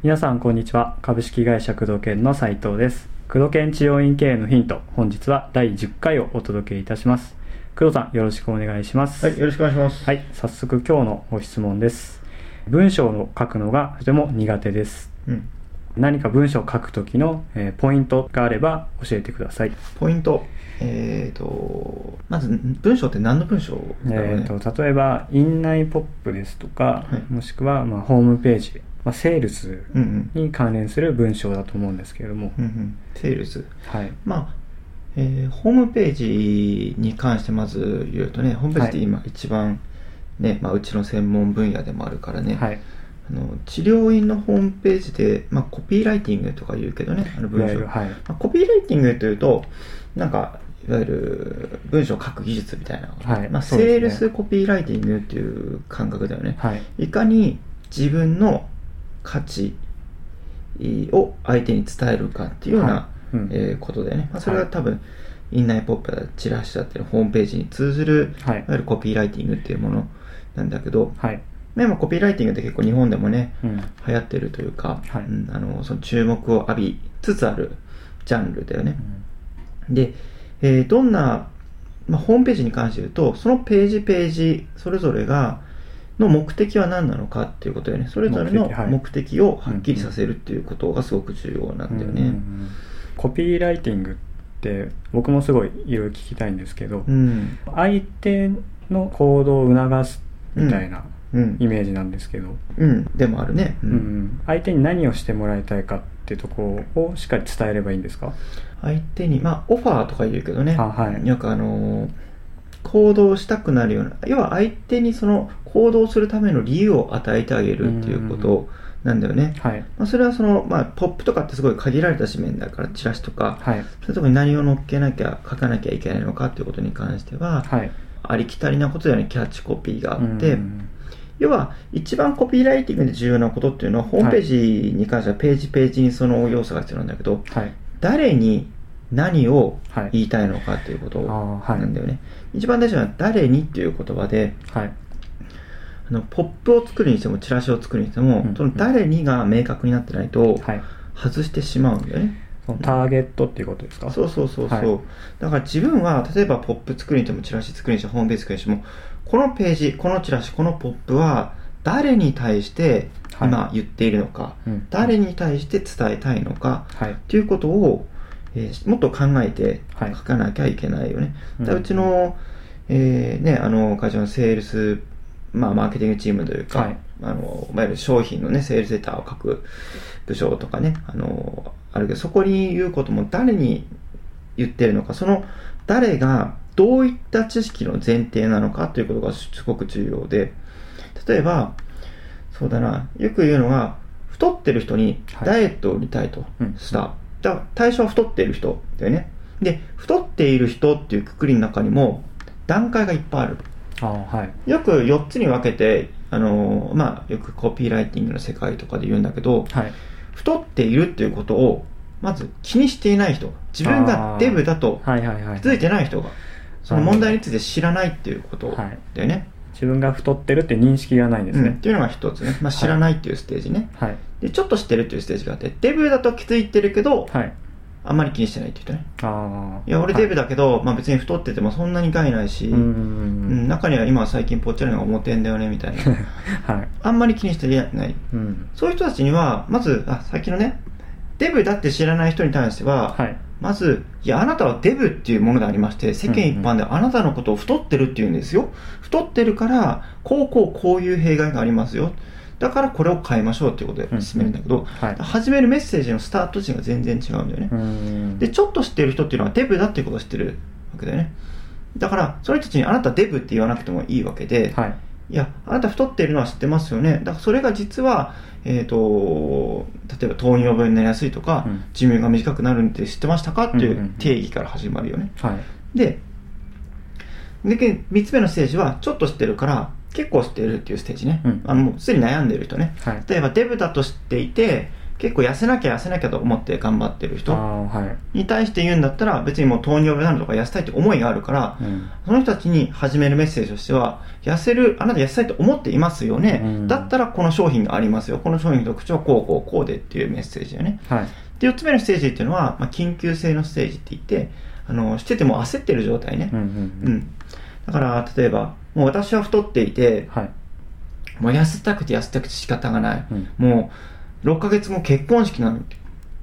皆さんこんにちは。株式会社工藤研の斉藤です。工藤研治療院経営のヒント本日は第10回をお届けいたします。工藤さんよろしくお願いします。はい、よろしくお願いします。はい、早速今日のご質問です。文章を書くのがとても苦手です。うん。何か文章を書く時の、えーポイントがあれば教えてくださいポイント。えーと、まず、文章って何の文章ね？えー、と例えば院内ポップですとか、はいもしくは、まあ、ホームページ、まあ、セールス。に関連する文章だと思うんですけれども、うんうん。セールス。はいまあ、えーホームページに関してまず言うとね、ホームページって今一番ね、まあ、うちの専門分野でもあるからね、はいあの治療院のホームページで、まあ、コピーライティングとか言うけどね、あの文章。はい。まあ、コピーライティングというと、なんか、いわゆる文章を書く技術みたいな、はい。まあ、セールスコピーライティングっていう感覚だよね。はい。いかに自分の価値を相手に伝えるかっていうような、はい。うん。えーことだよね。まあ、それは多分、インナイポップだチラシだったり、ホームページに通ずる、はい。いわゆるコピーライティングっていうものなんだけど、はいまあ今コピーライティングって結構日本でもね、うん流行ってるというか、はいうんあのその注目を浴びつつあるジャンルだよね。で、えーどんな、まあ、ホームページに関して言うと、そのページページ、それぞれが、の目的は何なのかっていうことだよね。それぞれの目的をはっきりさせるっていうことがすごく重要なんだよね。うんうんうんコピーライティングって僕もすごいいろいろ聞きたいんですけど、うん。相手の行動を促すみたいなうん。イメージなんですけど、うん。でもあるね。ううんん。相手に何をしてもらいたいかってとこをしっかり伝えればいいんですか？相手に、まあ、オファーとか言うけどね。あはい。よくあのー行動したくなるような、要は相手にその行動するための理由を与えてあげるっていうことなんだよね。はい。まあ、それはその、まあ、ポップとかってすごい限られた紙面だから、チラシとか、はい。そういうところに何を載っけなきゃ、書かなきゃいけないのかっていうことに関しては、はい。ありきたりなことではね、キャッチコピーがあって、うん要は、一番コピーライティングで重要なことっていうのは、ホームページに関してはページページにその要素が必要なんだけど、はい。誰に何をはい。言いたいのかっていうことなんだよね。一番大事なのは、誰にっていう言葉で、はい。あのポップを作るにしても、チラシを作るにしても、うん。その誰にが明確になってないと、はい。外してしまうんだよね。ターゲットっていうことですか？そうそうそうそう、はい。だから自分は例えばポップ作りにしてもチラシ作りにしてもホームページ作りにしてもこのページこのチラシこのポップは誰に対してはい。今言っているのか、うん。誰に対して伝えたいのかはい。ということを、えーもっと考えてはい。書かなきゃいけないよね、うん。だからうちの,、えーね、あの会社のセールス、まあ、マーケティングチームというか、はい。あのいわゆる商品のねセールスレターを書く部署とかねあのあるけどそこに言うことも誰に言ってるのかその誰がどういった知識の前提なのかということがすごく重要で例えばそうだなよく言うのが太ってる人にはい。ダイエットを売りたいとうん。した、だから対象は太っている人だよね。で太っている人っていうくくりの中にも段階がいっぱいある。あーはい。よく4つに分けて、あのーまあ、よくコピーライティングの世界とかで言うんだけど、はい太っているっていうことを、まず気にしていない人、自分がデブだとはいはいはい気づいてない人が、その問題について知らないっていうことはい。だよね。自分が太ってるって認識がないんですうん、っね、ていうのが一つね。まあ、知らないっていうステージね。はい。で、ちょっと知ってるっていうステージがあって、デブだと気づいてるけど、はいあんまり気にしてないっていう人ね。ああいや、俺デブだだけど、まあ別に太っててもそんなに害ないし、うんうんううんん、中には今は最近ぽっちゃりのが表んだよね、みたいな。はいあんまり気にしてない。うんそういう人たちには、まず、あ、さっきのね、デブだって知らない人に対しては、はいまず、いや、あなたはデブっていうものでありまして、世間一般であなたのことを太ってるって言うんですよ。太ってるから、こうこうこういう弊害がありますよ。だからこれを変えましょうっていうことで進めるんだけど、はい始めるメッセージのスタート地が全然違うんだよね。うんで、ちょっと知ってる人っていうのはデブだっていうことを知ってるわけだよね。だから、その人たちにあなたデブって言わなくてもいいわけで、はいいや、あなた太っているのは知ってますよね。だからそれが実は、えっ、と、例えば糖尿病になりやすいとか、うん寿命が短くなるって知ってましたかっていんうんううん定義から始まるよね。はいで、で、三つ目のステージは、ちょっと知ってるから、結構知ってるっていうステージね。うんあの、もうすでに悩んでる人ね。はい例えばデブだと知っていて、結構痩せなきゃ痩せなきゃと思って頑張ってるあ人に対して言うんだったら別にもう糖尿病になるとか痩せたいって思いがあるから、うんその人たちに始めるメッセージとしては、痩せる、あなた痩せたいと思っていますよね。うんだったらこの商品がありますよ。この商品の特徴はこうこうこうでっていうメッセージだよね。はいで、4つ目のステージっていうのは、まあ、緊急性のステージって言って、あの、してても焦ってる状態ね。だから、例えば、もう私は太っていて、はい。もう痩せたくて痩せたくて仕方がない。うん。もう、6ヶ月後結婚式なのって。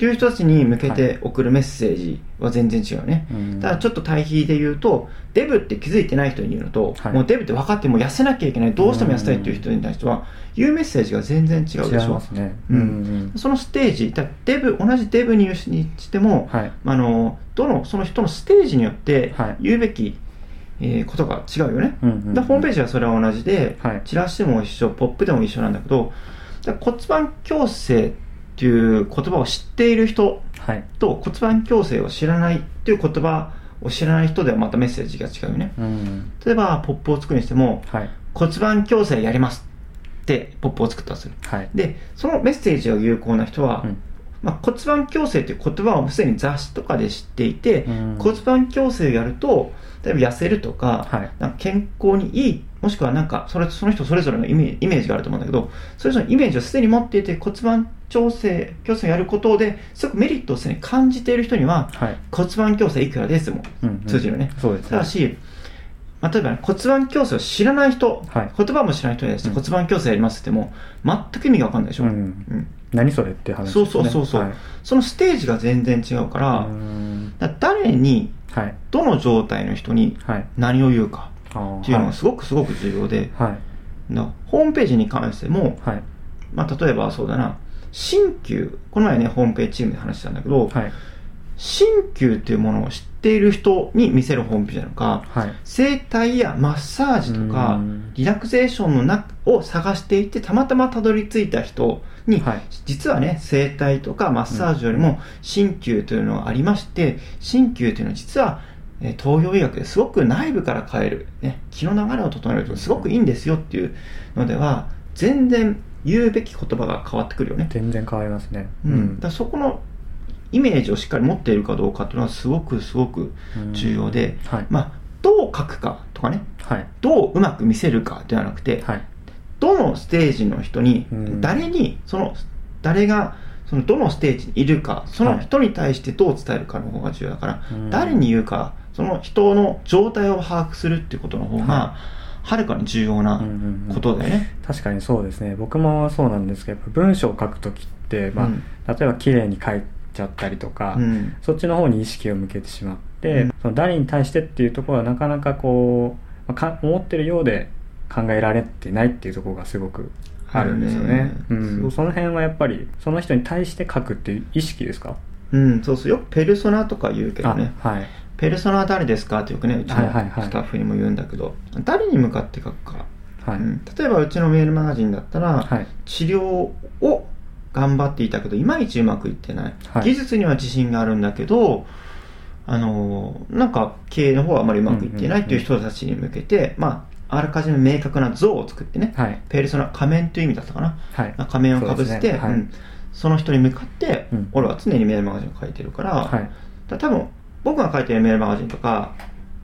いう人たちに向けて送るメッセージは全然違うね。うん。ただちょっと対比で言うと、デブって気づいてない人に言うのと、はい。もうデブって分かっても痩せなきゃいけない、どうしても痩せたいっていう人に対しては、言うメッセージが全然違うでしょ。ね。ううんんうん。そのステージ、だデブ、同じデブにしても、はい。あの、どの、その人のステージによってはい。言うべき、えーことが違うよね。うんうんうん。でホームページはそれは同じで、はい。チラシでも一緒、ポップでも一緒なんだけど、骨盤矯正っていう言葉を知っている人はい。と骨盤矯正を知らないっていう言葉を知らない人ではまたメッセージが違うよね。うん例えば、ポップを作るにしても、はい。骨盤矯正やりますってポップを作ったとする。はい。で、そのメッセージが有効な人は、うんまあ、骨盤矯正という言葉をすでに雑誌とかで知っていて、うん。骨盤矯正をやると、例えば痩せるとか、はい。なんか健康にいい、もしくはなんかそれその人それぞれのイメージがあると思うんだけど、それぞれのイメージをすでに持っていて骨盤調整、矯正をやることですごくメリットをすでに感じている人には、はい。骨盤矯正いくらですもうんうん。通じるね。そうですね。ただし、まあ、例えば、ね、骨盤矯正を知らない人、はい。言葉も知らない人に対してうん。骨盤矯正やりますって言っても、全く意味が分かんないでしょ。うん。うん何それって話そうですね。そうそうそう、はい。そのステージが全然違うから、誰に、はい。どの状態の人にはい。何を言うかっていうのがすごくすごく重要で、はい。ホームページに関しても、はい。まあ、例えばそうだな、新旧、この前ね、ホームページチームで話したんだけど、はい新旧っていうものを知っている人に見せるホームページなのか、はい。整体やマッサージとかうん。リラクゼーションの中を探していてたまたまたどり着いた人に、はい。実はね整体とかマッサージよりも鍼灸というのがありまして鍼灸というのは実はえー東洋医学ですごく内部から変える、ね、気の流れを整えるとすごくいいんですよっていうのでは全然言うべき言葉が変わってくるよね、全然変わりますね。うん。だそこのイメージをしっかり持っているかどうかっていうのはすごくすごく重要で、はい。まあ、どう書くかとかね、はい。どううまく見せるかではなくて、はい。どのステージの人にうん、誰に、その、誰が、その、どのステージにいるか、その人に対してどう伝えるかの方が重要だから、うん。誰に言うか、その人の状態を把握するっていうことの方はが、はるかに重要なうんうんうん。ことだよね。確かにそうですね。僕もそうなんですけど文章を書くときって、まあうん。例えば綺麗に書いちゃったりとか、うん。そっちの方に意識を向けてしまって、うんその誰に対してっていうところはなかなかこう、まあか思ってるようで考えられてないっていうところがすごくあるんですよね。うん、その辺はやっぱりその人に対して書くっていう意識ですか？うん、そうそう。よくペルソナとか言うけどね。あはいペルソナは誰ですかってよくね、うちのはいはいはいスタッフにも言うんだけど、誰に向かって書くか。はい、うん例えばうちのメールマガジンだったら、はい治療を頑張っていたけどいまいちうまくいってない、はい。技術には自信があるんだけどあのなんか経営の方はあまりうまくいってないっていう人たちに向けて、まああらかじめ明確な像を作ってね、はい。ペルソナ仮面という意味だったかな。はい。仮面をかぶせてそ,、ね。はい。ん、その人に向かって、うん。俺は常にメールマガジンを書いてるから,、はい。多分僕が書いてるメールマガジンとか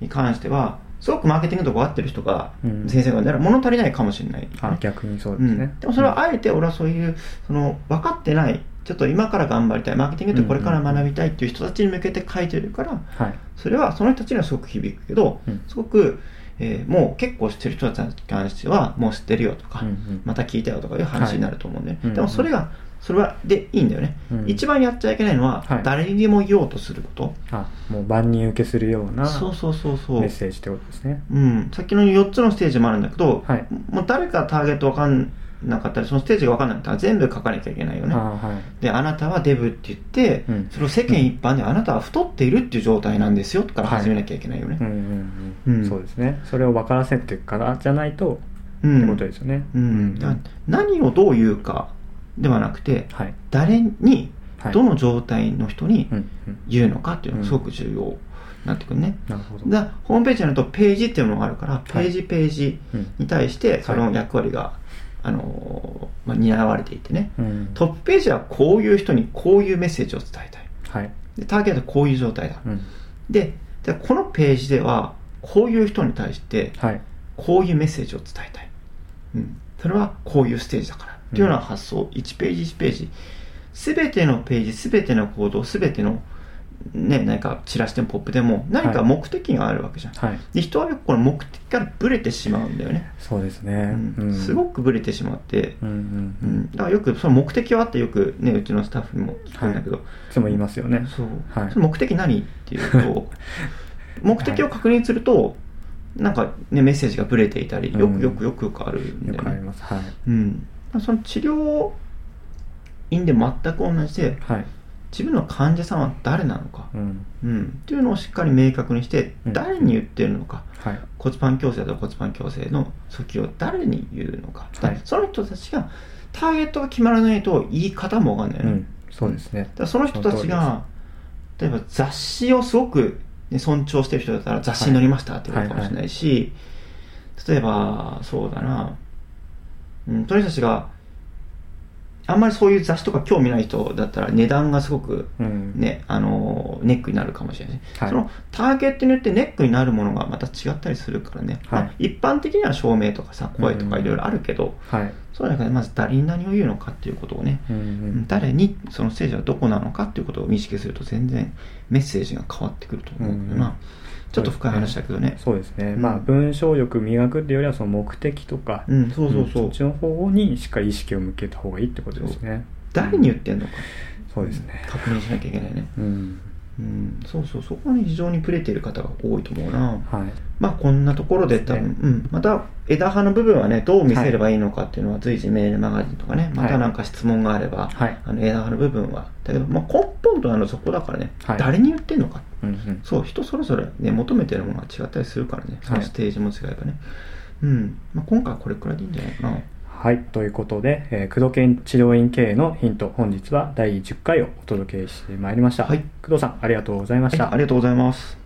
に関してはすごくマーケティングとか合ってる人が、うん。先生がだから物足りないかもしれない、あ逆にそううんですね、でもそれはあえて俺はそういうその分かってないちょっと今から頑張りたいマーケティングってこれから学びたいっていう人たちに向けて書いてるからはい。それはその人たちにはすごく響くけど、うん。すごく、えーもう結構知ってる人たちに関してはもう知ってるよとか、また聞いたよとかいう話になると思うんで、はい。でもそれがそれはでいいんだよね、うん。一番やっちゃいけないのは、はい。誰にでも言おうとすること、あもう万人受けするようなそうそうそうそう。メッセージってことですね。うん、さっきの4つのステージもあるんだけど、はい。もう誰かターゲット分かんなかったりそのステージが分かんなかったら全部書かなきゃいけないよね。あはい。であなたはデブって言って、うん。それを世間一般であなたは太っているっていう状態なんですよから始めなきゃいけないよね、うんうんうん。うん。そうですね。それを分からせてからじゃないと、うん。ってことですよね。うん。だから何をどう言うかではなくてはい。誰にはい。どの状態の人に言うのかっていうのがすごく重要になってくるね、なるほど。だホームページになるとページっていうのがあるからページページうんに対してその役割が、あのーまあ、担われていてね。うん。トップページはこういう人にこういうメッセージを伝えたい。はい。でターゲットはこういう状態だ。うん。ででこのページではこういう人に対してはい。こういうメッセージを伝えたい、うん、それはこういうステージだからっていうような発想、1ページ1ページ。全てのページ全ての行動全てのね何かチラシでもポップでも何か目的があるわけじゃん、はい。で人はよくこの目的からブレてしまうんだよね、そうですね。うん。うん。すごくブレてしまって、うんうんううん。ん、だからよくその目的はってよくねうちのスタッフにも聞くんだけど、い。つも言いますよね。そう、はい。その目的何っていうと目的を確認すると、なんかねメッセージがブレていたりようん。くよくよくよくあるんだよよね、くあります。はい。うん、その治療院で全く同じではい。自分の患者さんは誰なのか、うん。うん、っていうのをしっかり明確にしてうん。誰に言ってるのか、はい。骨盤矯正と骨盤矯正の訴求を誰に言うのか、はい。その人たちがターゲットが決まらないと言い方もわかんないよね、うん。そうですね。その人たちが例えば雑誌をすごく、ね、尊重してる人だったら雑誌に載りましたって言うかもしれないし、例えばそうだな、うん、その人たちがあんまりそういう雑誌とか興味ない人だったら値段がすごくうん。ね、あのネックになるかもしれない、はい。そのターゲットによってネックになるものがまた違ったりするからね、はい。まあ、一般的には照明とかさ声とかいろいろあるけど、はい。そうじゃなくてまず誰に何を言うのかっていうことをね、うんうん誰にそのステージはどこなのかっていうことを認識すると全然メッセージが変わってくると思うんだよな、うんちょっと深い話だけどね。そうですね、うん。まあ文章力磨くっていうよりはその目的とか、うんそうそうそう、んそっちの方にしっかり意識を向けた方がいいってことですね。誰に言ってんのか。そうですね。確認しなきゃいけないね。うんうん。そうそう。そこに非常にブレている方が多いと思うな。はい。まあこんなところで多分、ね。うん、また枝葉の部分はねどう見せればいいのかっていうのは随時メールマガジンとかねまたなんか質問があれば、はい。あの枝葉の部分は。だけど、まあ、根本となるそこだからね、はい。誰に言ってんのか。うんうん。そう人それぞれ、ね、求めてるものが違ったりするからね。そのステージも違えばね、うん、まあ、今回はこれくらいでいいんじゃないかなはいということで、えー、工藤研治療院経営のヒント本日は第10回をお届けしてまいりました、はい。工藤さんありがとうございました、はいありがとうございます